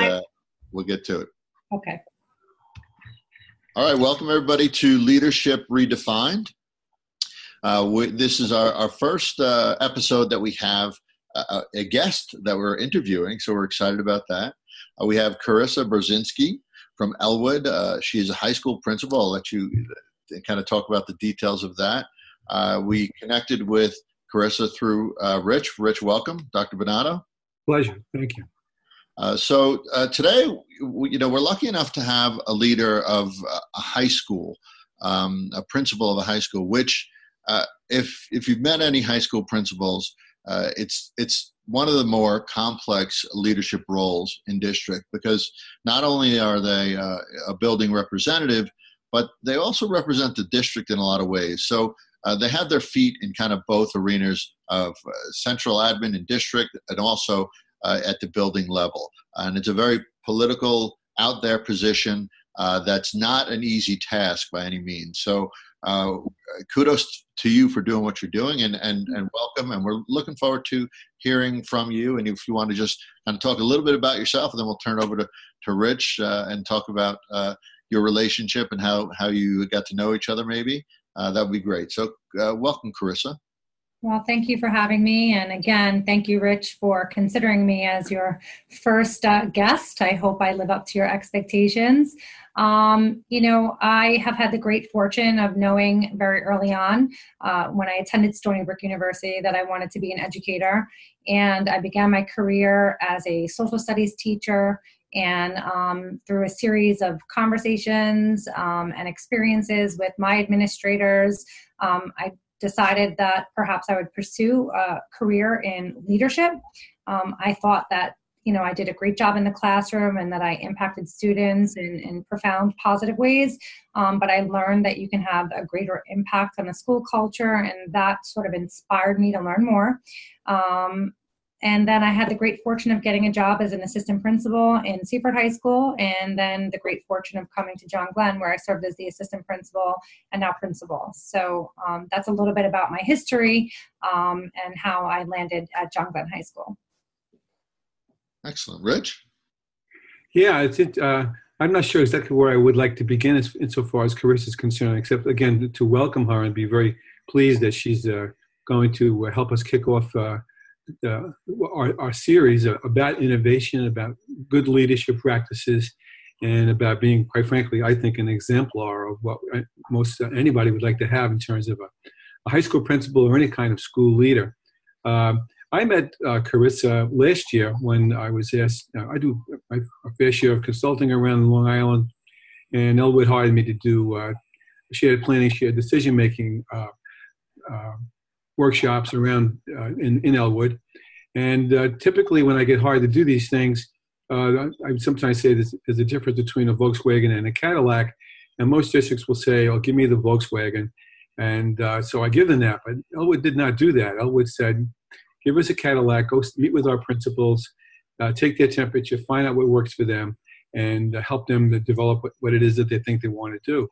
uh, we'll get to it. Okay. All right, welcome everybody to Leadership Redefined. Uh, we, this is our, our first uh, episode that we have uh, a guest that we're interviewing, so we're excited about that. Uh, we have Carissa Brzezinski from Elwood. Uh, she is a high school principal. I'll let you uh, kind of talk about the details of that. we connected with Carissa through Rich. Rich, welcome. Dr. Bonato. Pleasure. Thank you. Uh, so uh, today, we, you know, we're lucky enough to have a leader of a high school, um, a principal of a high school. Which, uh, if if you've met any high school principals, uh, it's it's one of the more complex leadership roles in district because not only are they uh, a building representative, but they also represent the district in a lot of ways. So. they have their feet in kind of both arenas of central admin and district, and also uh, at the building level. And it's a very political, out there position uh, that's not an easy task by any means. So uh, kudos to you for doing what you're doing and, and, and welcome. And we're looking forward to hearing from you. And if you want to just kind of talk a little bit about yourself, and then we'll turn over to, to Rich uh, and talk about uh, your relationship and how, how you got to know each other, maybe. Uh, that would be great. So, uh, welcome, Carissa. Well, thank you for having me. And again, thank you, Rich, for considering me as your first uh, guest. I hope I live up to your expectations. Um, you know, I have had the great fortune of knowing very early on uh, when I attended Stony Brook University that I wanted to be an educator. And I began my career as a social studies teacher. And um, through a series of conversations um, and experiences with my administrators, um, I decided that perhaps I would pursue a career in leadership. Um, I thought that you know I did a great job in the classroom and that I impacted students in, in profound positive ways. Um, but I learned that you can have a greater impact on the school culture, and that sort of inspired me to learn more. Um, and then I had the great fortune of getting a job as an assistant principal in Seaford High School, and then the great fortune of coming to John Glenn, where I served as the assistant principal and now principal. So um, that's a little bit about my history um, and how I landed at John Glenn High School. Excellent. Rich? Yeah, it's it. Uh, I'm not sure exactly where I would like to begin as, insofar as Carissa is concerned, except again to welcome her and be very pleased that she's uh, going to uh, help us kick off uh, uh, our, our series about innovation, about good leadership practices, and about being, quite frankly, I think, an exemplar of what most anybody would like to have in terms of a, a high school principal or any kind of school leader. Um, I met uh, Carissa last year when I was asked, uh, I do a fair share of consulting around Long Island, and Elwood hired me to do uh, shared planning, shared decision making uh, uh, workshops around uh, in, in Elwood. And uh, typically, when I get hired to do these things, uh, I sometimes say there's, there's, a difference between a Volkswagen and a Cadillac. And most districts will say, "Oh, give me the Volkswagen," and uh, so I give them that. But Elwood did not do that. Elwood said, "Give us a Cadillac. Go meet with our principals, uh, take their temperature, find out what works for them, and uh, help them to develop what, what it is that they think they want to do."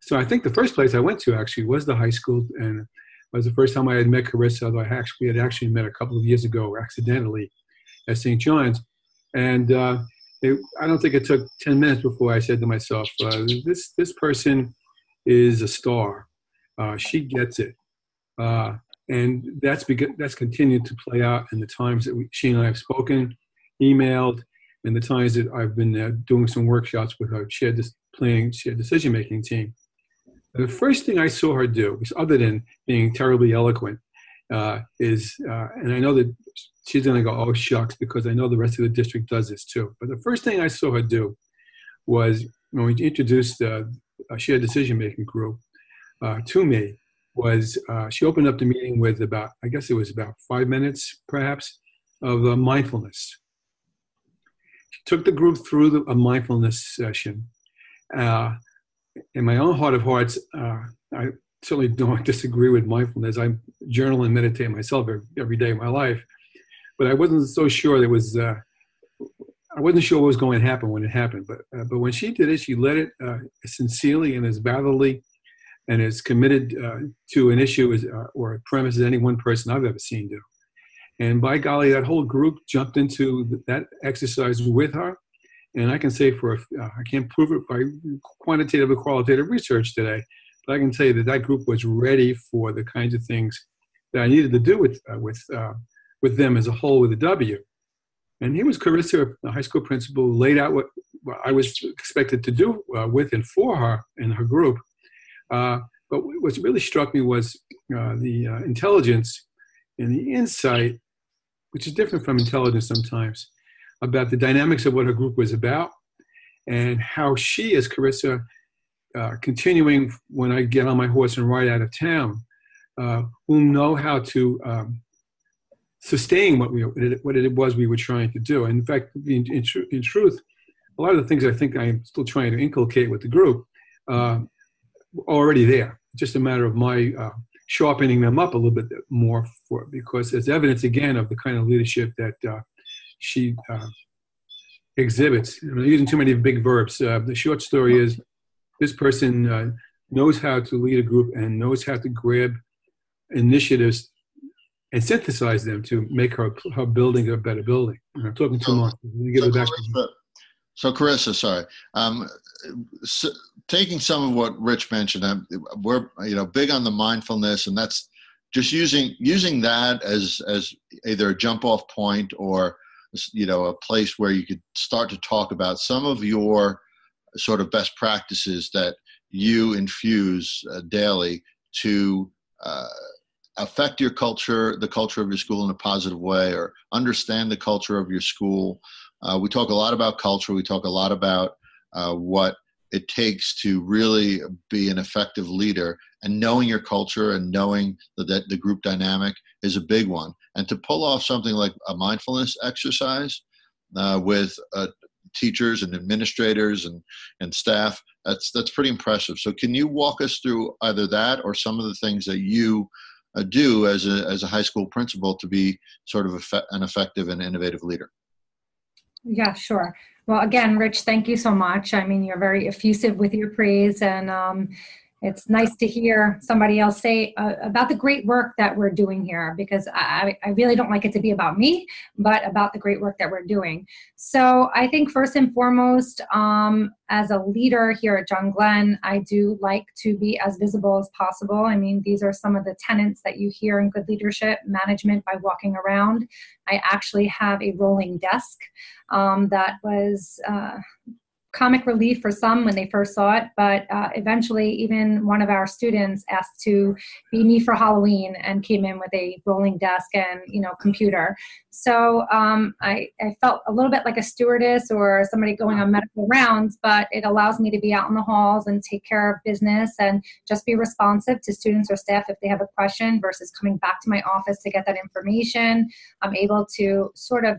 So I think the first place I went to actually was the high school, and was the first time I had met Carissa, although I actually had actually met a couple of years ago accidentally at St. John's. And uh, it, I don't think it took 10 minutes before I said to myself, uh, this, this person is a star. Uh, she gets it. Uh, and that's, begun, that's continued to play out in the times that we, she and I have spoken, emailed, and the times that I've been uh, doing some workshops with her shared, playing shared decision making team. The first thing I saw her do, other than being terribly eloquent, uh, is, uh, and I know that she's going to go, oh, shucks, because I know the rest of the district does this too. But the first thing I saw her do was when we introduced uh, a shared decision making group uh, to me, was uh, she opened up the meeting with about, I guess it was about five minutes perhaps, of uh, mindfulness. She took the group through the, a mindfulness session. Uh, in my own heart of hearts, uh, I certainly don't disagree with mindfulness. I journal and meditate myself every, day of my life, but I wasn't so sure there was. Uh, I wasn't sure what was going to happen when it happened, but uh, but when she did it, she led it uh, sincerely and as validly and as committed uh, to an issue as, uh, or a premise as any one person I've ever seen do. And by golly, that whole group jumped into that exercise with her. And I can say for, uh, I can't prove it by quantitative or qualitative research today, but I can say that that group was ready for the kinds of things that I needed to do with, uh, with, uh, with them as a whole with a W. And here was Carissa, the high school principal, laid out what, what I was expected to do uh, with and for her and her group. Uh, but what really struck me was uh, the intelligence and the insight, which is different from intelligence sometimes, about the dynamics of what her group was about and how she, as Carissa, uh, continuing when I get on my horse and ride out of town, uh, will know how to um, sustain what we what it was we were trying to do. And in fact, in, in, tr- in, truth, a lot of the things I think I'm still trying to inculcate with the group uh, already there. Just a matter of my uh, sharpening them up a little bit more for because there's evidence again of the kind of leadership that uh, she uh, exhibits. I'm using too many big verbs. Uh, the short story is this person uh, knows how to lead a group and knows how to grab initiatives and synthesize them to make her, her building a better building. I'm talking too much. So, Carissa, so Carissa, sorry. Um, so taking some of what Rich mentioned, um, we're you know big on the mindfulness, and that's just using using that as as either a jump off point or you know a place where you could start to talk about some of your sort of best practices that you infuse uh, daily to uh, affect your culture, the culture of your school in a positive way, or understand the culture of your school. Uh, we talk a lot about culture. We talk a lot about uh, what it takes to really be an effective leader. And knowing your culture and knowing that the group dynamic is a big one. And to pull off something like a mindfulness exercise uh, with uh, teachers and administrators and, and staff, that's, that's pretty impressive. So, can you walk us through either that or some of the things that you uh, do as a, as a high school principal to be sort of an effective and innovative leader? Yeah, sure. Well, again, Rich, thank you so much. I mean, you're very effusive with your praise, and um, it's nice to hear somebody else say uh, about the great work that we're doing here because I, I really don't like it to be about me, but about the great work that we're doing. So I think first and foremost, um, as a leader here at John Glenn, I do like to be as visible as possible. I mean, these are some of the tenets that you hear in good leadership management by walking around. I actually have a rolling desk um, that was. Uh, comic relief for some when they first saw it, but uh, eventually, even one of our students asked to be me for Halloween and came in with a rolling desk and you know computer. So um, I, I felt a little bit like a stewardess or somebody going on medical rounds, but it allows me to be out in the halls and take care of business and just be responsive to students or staff if they have a question versus coming back to my office to get that information. I'm able to sort of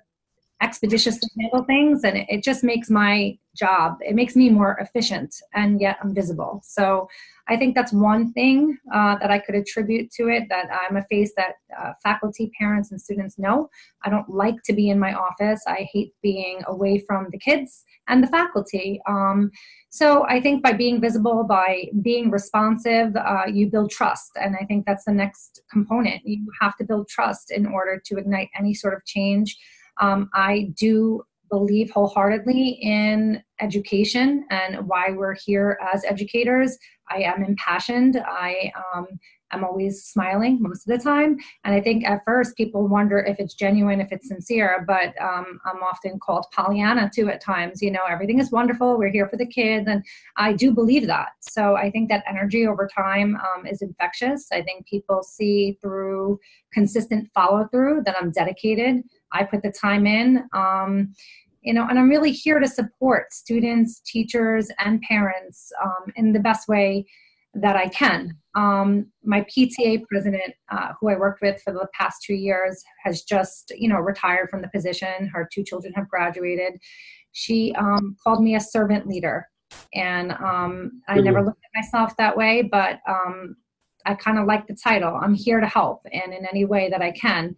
expeditiously handle things and it, it, just makes my job it makes me more efficient and yet i'm visible. So i think that's one thing uh, that i could attribute to it that i'm a face that uh, faculty parents and students know. I don't like to be in my office. I hate being away from the kids and the faculty. Um, so i think by being visible by being responsive uh, you build trust and i think that's the next component. You have to build trust in order to ignite any sort of change um, I do believe wholeheartedly in education and why we're here as educators. I am impassioned. I um, am always smiling most of the time. And I think at first people wonder if it's genuine, if it's sincere, but um, I'm often called Pollyanna too at times. You know, everything is wonderful. We're here for the kids. And I do believe that. So I think that energy over time um, is infectious. I think people see through consistent follow through that I'm dedicated. I put the time in. Um, you know, and I'm really here to support students, teachers, and parents um, in the best way that I can. Um, my PTA president, uh, who I worked with for the past two years, has just, you know, retired from the position. Her two children have graduated. She um, called me a servant leader, and um, I never looked at myself that way, but um, I kind of like the title. I'm here to help, and in any way that I can.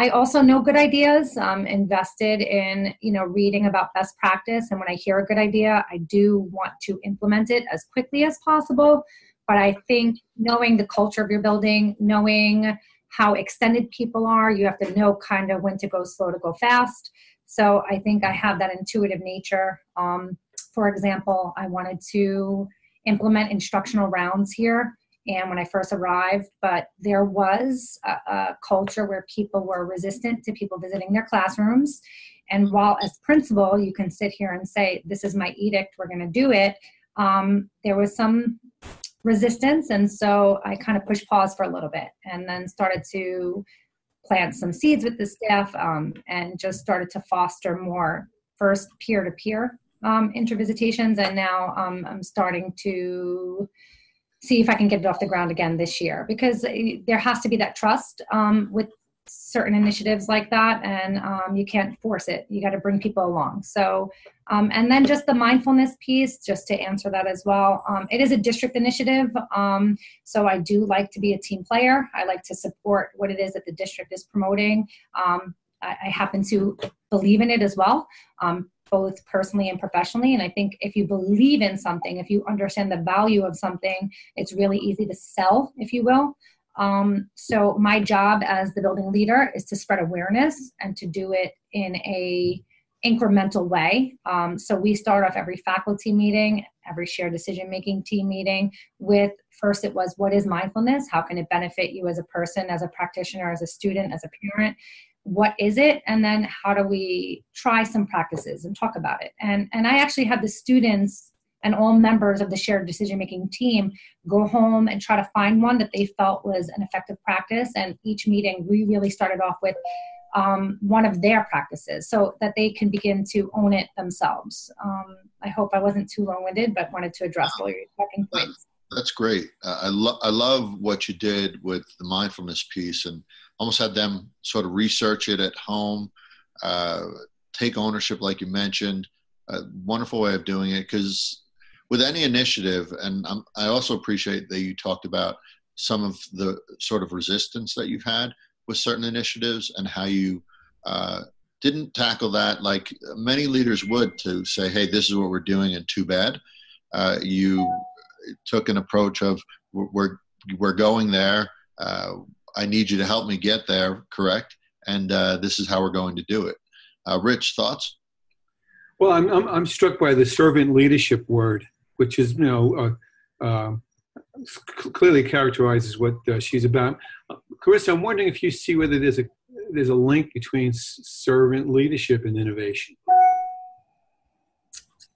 Um, I also know good ideas. I'm invested in, you know, reading about best practice. And when I hear a good idea, I do want to implement it as quickly as possible. But I think knowing the culture of your building, knowing how extended people are. You have to know kind of when to go slow to go fast. So I think I have that intuitive nature. Um, for example, I wanted to implement instructional rounds here and when I first arrived, but there was a, a, culture where people were resistant to people visiting their classrooms. And while as principal, you can sit here and say, This is my edict, we're going to do it, um, there was some resistance. And so I kind of pushed pause for a little bit and then started to plant some seeds with the staff um, and just started to foster more first peer to peer intervisitations. And now um, I'm starting to see if I can get it off the ground again this year because there has to be that trust um, with certain initiatives like that and um, you can't force it. You got to bring people along. So um, and then just the mindfulness piece just to answer that as well um, it is a district initiative um, so i do like to be a team player. I like to support what it is that the district is promoting. Um, I, I, happen to believe in it as well both personally and professionally. And I think if you believe in something, if you understand the value of something, it's really easy to sell, if you will. Um, so my job as the building leader is to spread awareness and to do it in a incremental way. Um, so we start off every faculty meeting, every shared decision making team meeting with first it was what is mindfulness? How can it benefit you as a person, as a practitioner, as a student, as a parent? What is it? And then how do we try some practices and talk about it? And and i actually had the students and all members of the shared decision making team go home and try to find one that they felt was an effective practice. And each meeting we really started off with um, one of their practices so that they can begin to own it themselves. Um, i hope i wasn't too long-winded but wanted to address all your talking points. that's great. Uh, I, lo- I love what you did with the mindfulness piece and almost had them sort of research it at home, uh, take ownership, like you mentioned. A wonderful way of doing it because with any initiative, and I'm, I also appreciate that you talked about some of the sort of resistance that you've had with certain initiatives and how you uh, didn't tackle that like many leaders would to say, hey, this is what we're doing and too bad. Uh, you took an approach of we're, we're going there. Uh, I need you to help me get there, correct? And uh, this is how we're going to do it. Uh, Rich, thoughts? Well, I'm, I'm, I'm, struck by the servant leadership word, which is, you know, uh, uh clearly characterizes what uh, she's about. Carissa, I'm wondering if you see whether there's a there's a link between servant leadership and innovation.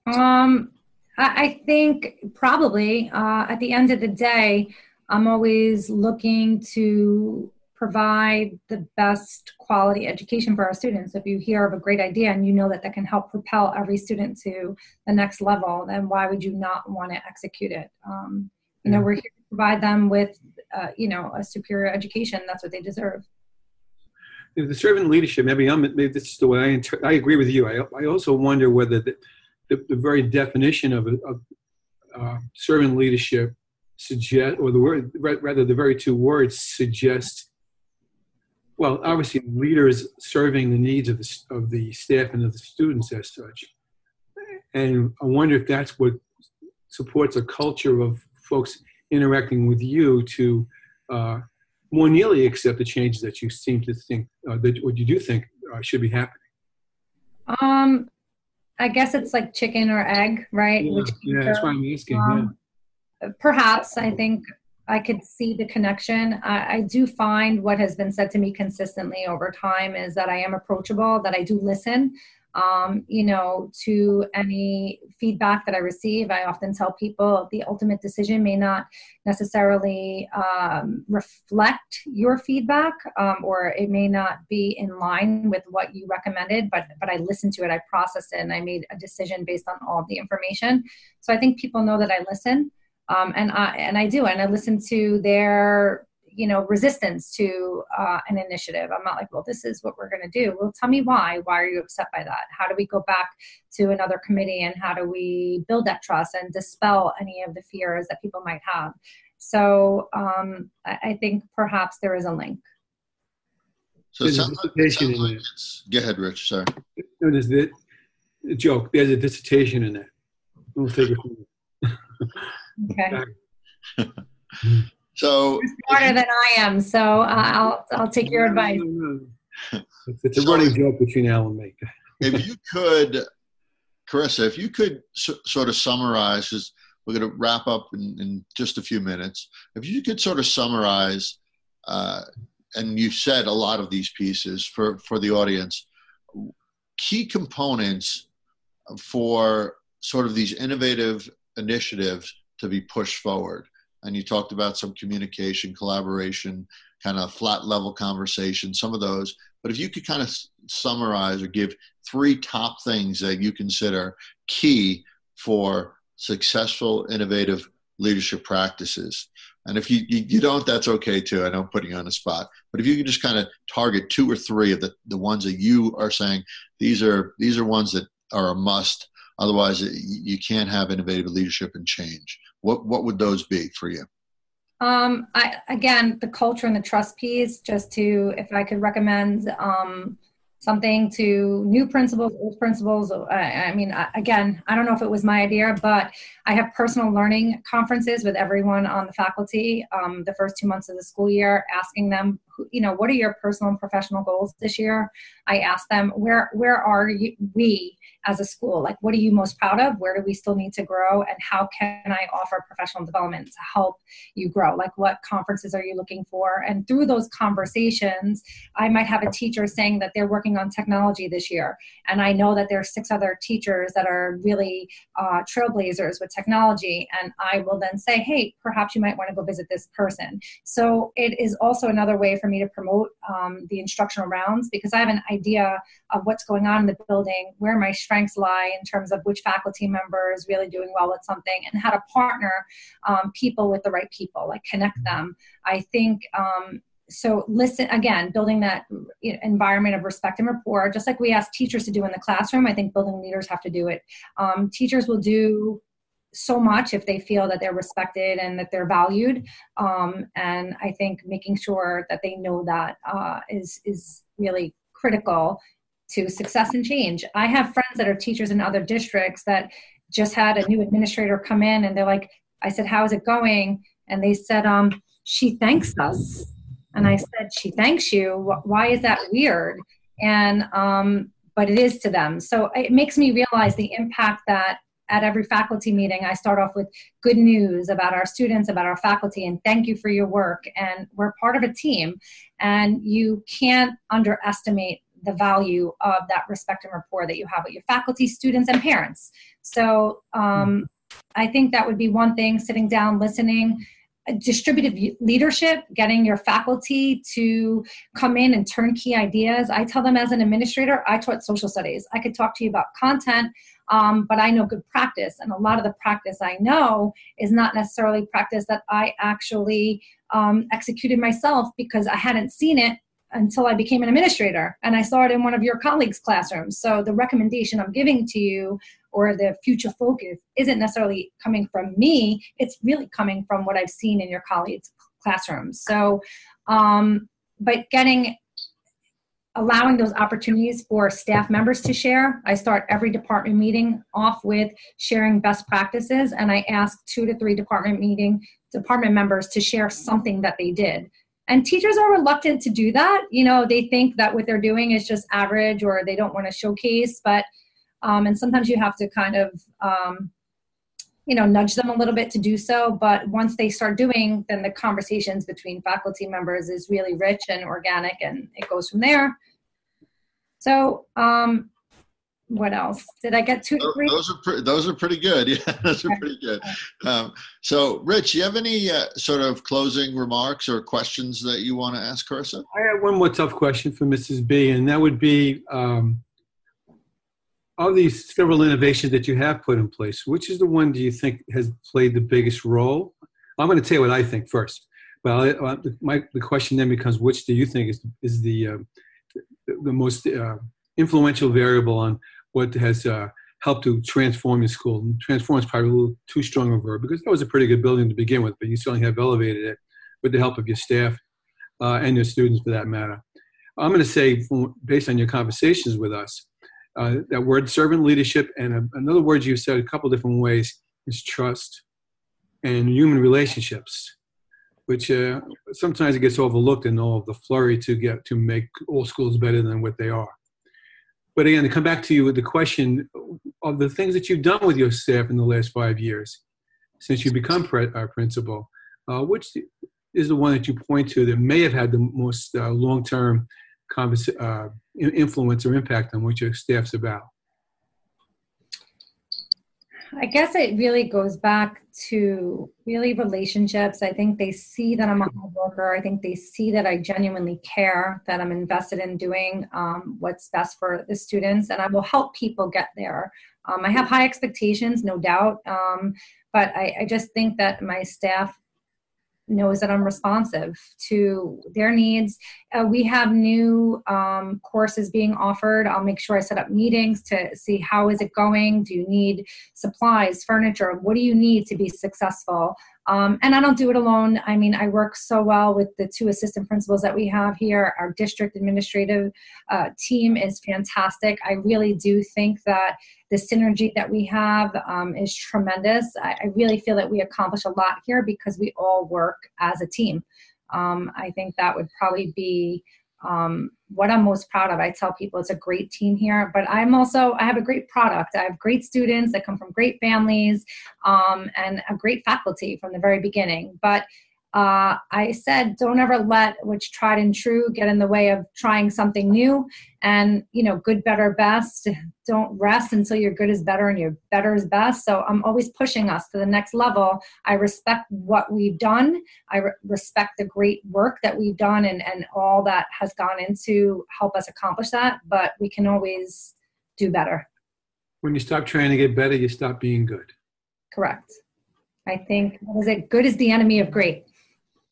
Um, I think probably uh, at the end of the day, I'm always looking to provide the best quality education for our students. If you hear of a great idea and you know that that can help propel every student to the next level, then why would you not want to execute it? Um, you know, we're here to provide them with, uh, you know, a superior education. That's what they deserve. The servant leadership, maybe I'm, maybe this is the way I, inter- I agree with you. I, I also wonder whether the, the, the very definition of, of uh, servant leadership suggest, or the word, rather, the very two words suggest, well, obviously, leaders serving the needs of the, of the staff and of the students as such. And I wonder if that's what supports a culture of folks interacting with you to uh, more nearly accept the changes that you seem to think, uh, that what you do think uh, should be happening. Um, I guess it's like chicken or egg, right? Yeah, yeah that's why I'm asking. Um, yeah perhaps I think I could see the connection. I, I, do find what has been said to me consistently over time is that I am approachable, that I do listen. Um, you know, to any feedback that I receive, I often tell people the ultimate decision may not necessarily um, reflect your feedback, um, or it may not be in line with what you recommended. But but I listened to it, I processed it, and I made a decision based on all of the information. So I think people know that I listen um, and I and I do, and I listen to their you know resistance to uh, an initiative. I'm not like, well, this is what we're going to do. Well, tell me why. Why are you upset by that? How do we go back to another committee and how do we build that trust and dispel any of the fears that people might have? So um, I, I think perhaps there is a link. So it sounds like, it sounds like go ahead, Rich. Sorry. There's the joke. There's a dissertation in there. We'll take it from Okay. So smarter than I am, so uh, I'll I'll take your advice. It's a running joke between Al and me. if you could, Carissa, if you could sort of summarize, because we're going to wrap up in, in, just a few minutes. If you could sort of summarize, uh, and you've said a lot of these pieces for for the audience, key components for sort of these innovative initiatives to be pushed forward. And you talked about some communication, collaboration, kind of flat level conversation, some of those. But if you could kind of summarize or give three top things that you consider key for successful, innovative leadership practices. And if you, you, you, don't, that's okay too. I know I'm putting you on the spot. But if you could just kind of target two or three of the, the ones that you are saying, these are these are ones that are a must. Otherwise, you can't have innovative leadership and change. What what would those be for you? Um, I, again, the culture and the trust piece. Just to, if I could recommend um, something to new principals, old principals. I, I mean, again, I don't know if it was my idea, but I have personal learning conferences with everyone on the faculty um, the first two months of the school year, asking them, you know, what are your personal and professional goals this year? I ask them, where where are you, we as a school? Like, what are you most proud of? Where do we still need to grow? And how can I offer professional development to help you grow? Like, what conferences are you looking for? And through those conversations, I might have a teacher saying that they're working on technology this year, and I know that there are six other teachers that are really uh, trailblazers with technology and i will then say hey perhaps you might want to go visit this person so it is also another way for me to promote um, the instructional rounds because i have an idea of what's going on in the building where my strengths lie in terms of which faculty member is really doing well with something and how to partner um, people with the right people like connect them. I think um, so listen again building that environment of respect and rapport just like we ask teachers to do in the classroom i think building leaders have to do it. Um, teachers will do so much if they feel that they're respected and that they're valued. Um, and I think making sure that they know that uh, is is really critical to success and change. I have friends that are teachers in other districts that just had a new administrator come in and they're like, I said, How's it going? And they said, um, She thanks us. And I said, She thanks you. Why is that weird? And, um, but it is to them. So it makes me realize the impact that at every faculty meeting, I start off with good news about our students, about our faculty, and thank you for your work. And we're part of a team, and you can't underestimate the value of that respect and rapport that you have with your faculty, students, and parents. So um, I think that would be one thing sitting down, listening. Distributive leadership, getting your faculty to come in and turn key ideas. I tell them as an administrator, I taught social studies. I could talk to you about content, um, but I know good practice. And a lot of the practice I know is not necessarily practice that I actually um, executed myself because I hadn't seen it until I became an administrator and I saw it in one of your colleagues' classrooms. So the recommendation I'm giving to you or the future focus isn't necessarily coming from me, it's really coming from what I've seen in your colleagues' classrooms. So, um, but getting allowing those opportunities for staff members to share. I start every department meeting off with sharing best practices, and I ask two to three department meeting department members to share something that they did. And teachers are reluctant to do that. You know, they think that what they're doing is just average, or they don't want to showcase. But um, and sometimes you have to kind of um, you know nudge them a little bit to do so. But once they start doing then the conversations between faculty members is really rich and organic and it goes from there. So um what else? Did i get two three? those are pre- those are pretty good. Yeah those are pretty good. Um, so rich you have any uh, sort of closing remarks or questions that you want to ask carissa? I have one more tough question for mrs b and that would be um, of these several innovations that you have put in place, which is the one do you think has played the biggest role? I'm going to tell you what I think first. But uh, my, the question then becomes, which do you think is, is the, uh, the most uh, influential variable on what has uh, helped to transform your school? And transform is probably a little too strong a verb because that was a pretty good building to begin with, but you certainly have elevated it with the help of your staff uh, and your students for that matter. I'm going to say, based on your conversations with us, uh, that word servant leadership and a, another word you've said a couple different ways is trust and human relationships which uh, sometimes it gets overlooked in all of the flurry to get to make all schools better than what they are. But again, to come back to you with the question of the things that you've done with your staff in the last five years, since you become pre- our principal, uh, which is the one that you point to that may have had the most uh, long-term convers- uh, influence or impact on what your staff's about? I guess it really goes back to really relationships. I think they see that I'm a hard worker. I think they see that I genuinely care, that I'm invested in doing um, what's best for the students, and I will help people get there. Um, I have high expectations, no doubt, um, but I, I just think that my staff knows that I'm responsive to their needs. Uh, we have new um, courses being offered. I'll make sure I set up meetings to see how is it going. Do you need supplies, furniture? What do you need to be successful? Um, and I don't do it alone. I mean, I work so well with the two assistant principals that we have here. Our district administrative uh, team is fantastic. I really do think that the synergy that we have um, is tremendous. I, I, really feel that we accomplish a lot here because we all work as a team. Um, I think that would probably be um, what I'm most proud of. I tell people it's a great team here, but I'm also, I have a great product. I have great students that come from great families um, and a great faculty from the very beginning. But uh, I said, don't ever let what's tried and true get in the way of trying something new. And, you know, good, better, best. Don't rest until your good is better and your better is best. So I'm always pushing us to the next level. I respect what we've done. I re- respect the great work that we've done and, and all that has gone into help us accomplish that. But we can always do better. When you stop trying to get better, you stop being good. Correct. I think, was it? Good is the enemy of great.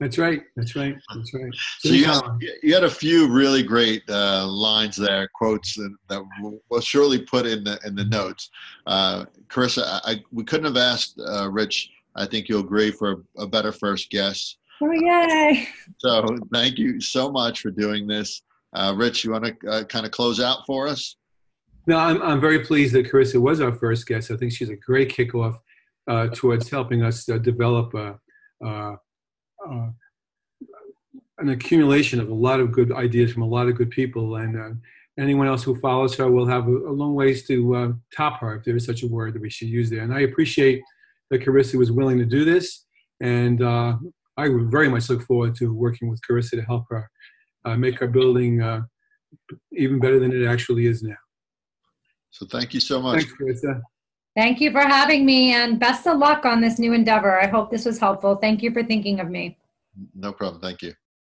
That's right. That's right. That's right. So, you, had, you had a few really great uh, lines there, quotes that, that we'll surely put in the in the notes. Uh, Carissa, I, we couldn't have asked uh, Rich. I think you'll agree for a, a better first guest. Oh yay! So thank you so much for doing this, uh, Rich. You want to uh, kind of close out for us? No, I'm I'm very pleased that Carissa was our first guest. I think she's a great kickoff uh, towards helping us develop a uh, an accumulation of a lot of good ideas from a lot of good people. And uh, anyone else who follows her will have a, a long ways to uh, top her, if there is such a word that we should use there. And I appreciate that Carissa was willing to do this. And uh, I very much look forward to working with Carissa to help her uh, make our building uh, even better than it actually is now. So thank you so much. Thanks, Carissa. Thank you for having me and best of luck on this new endeavor. I hope this was helpful. Thank you for thinking of me. No problem. Thank you.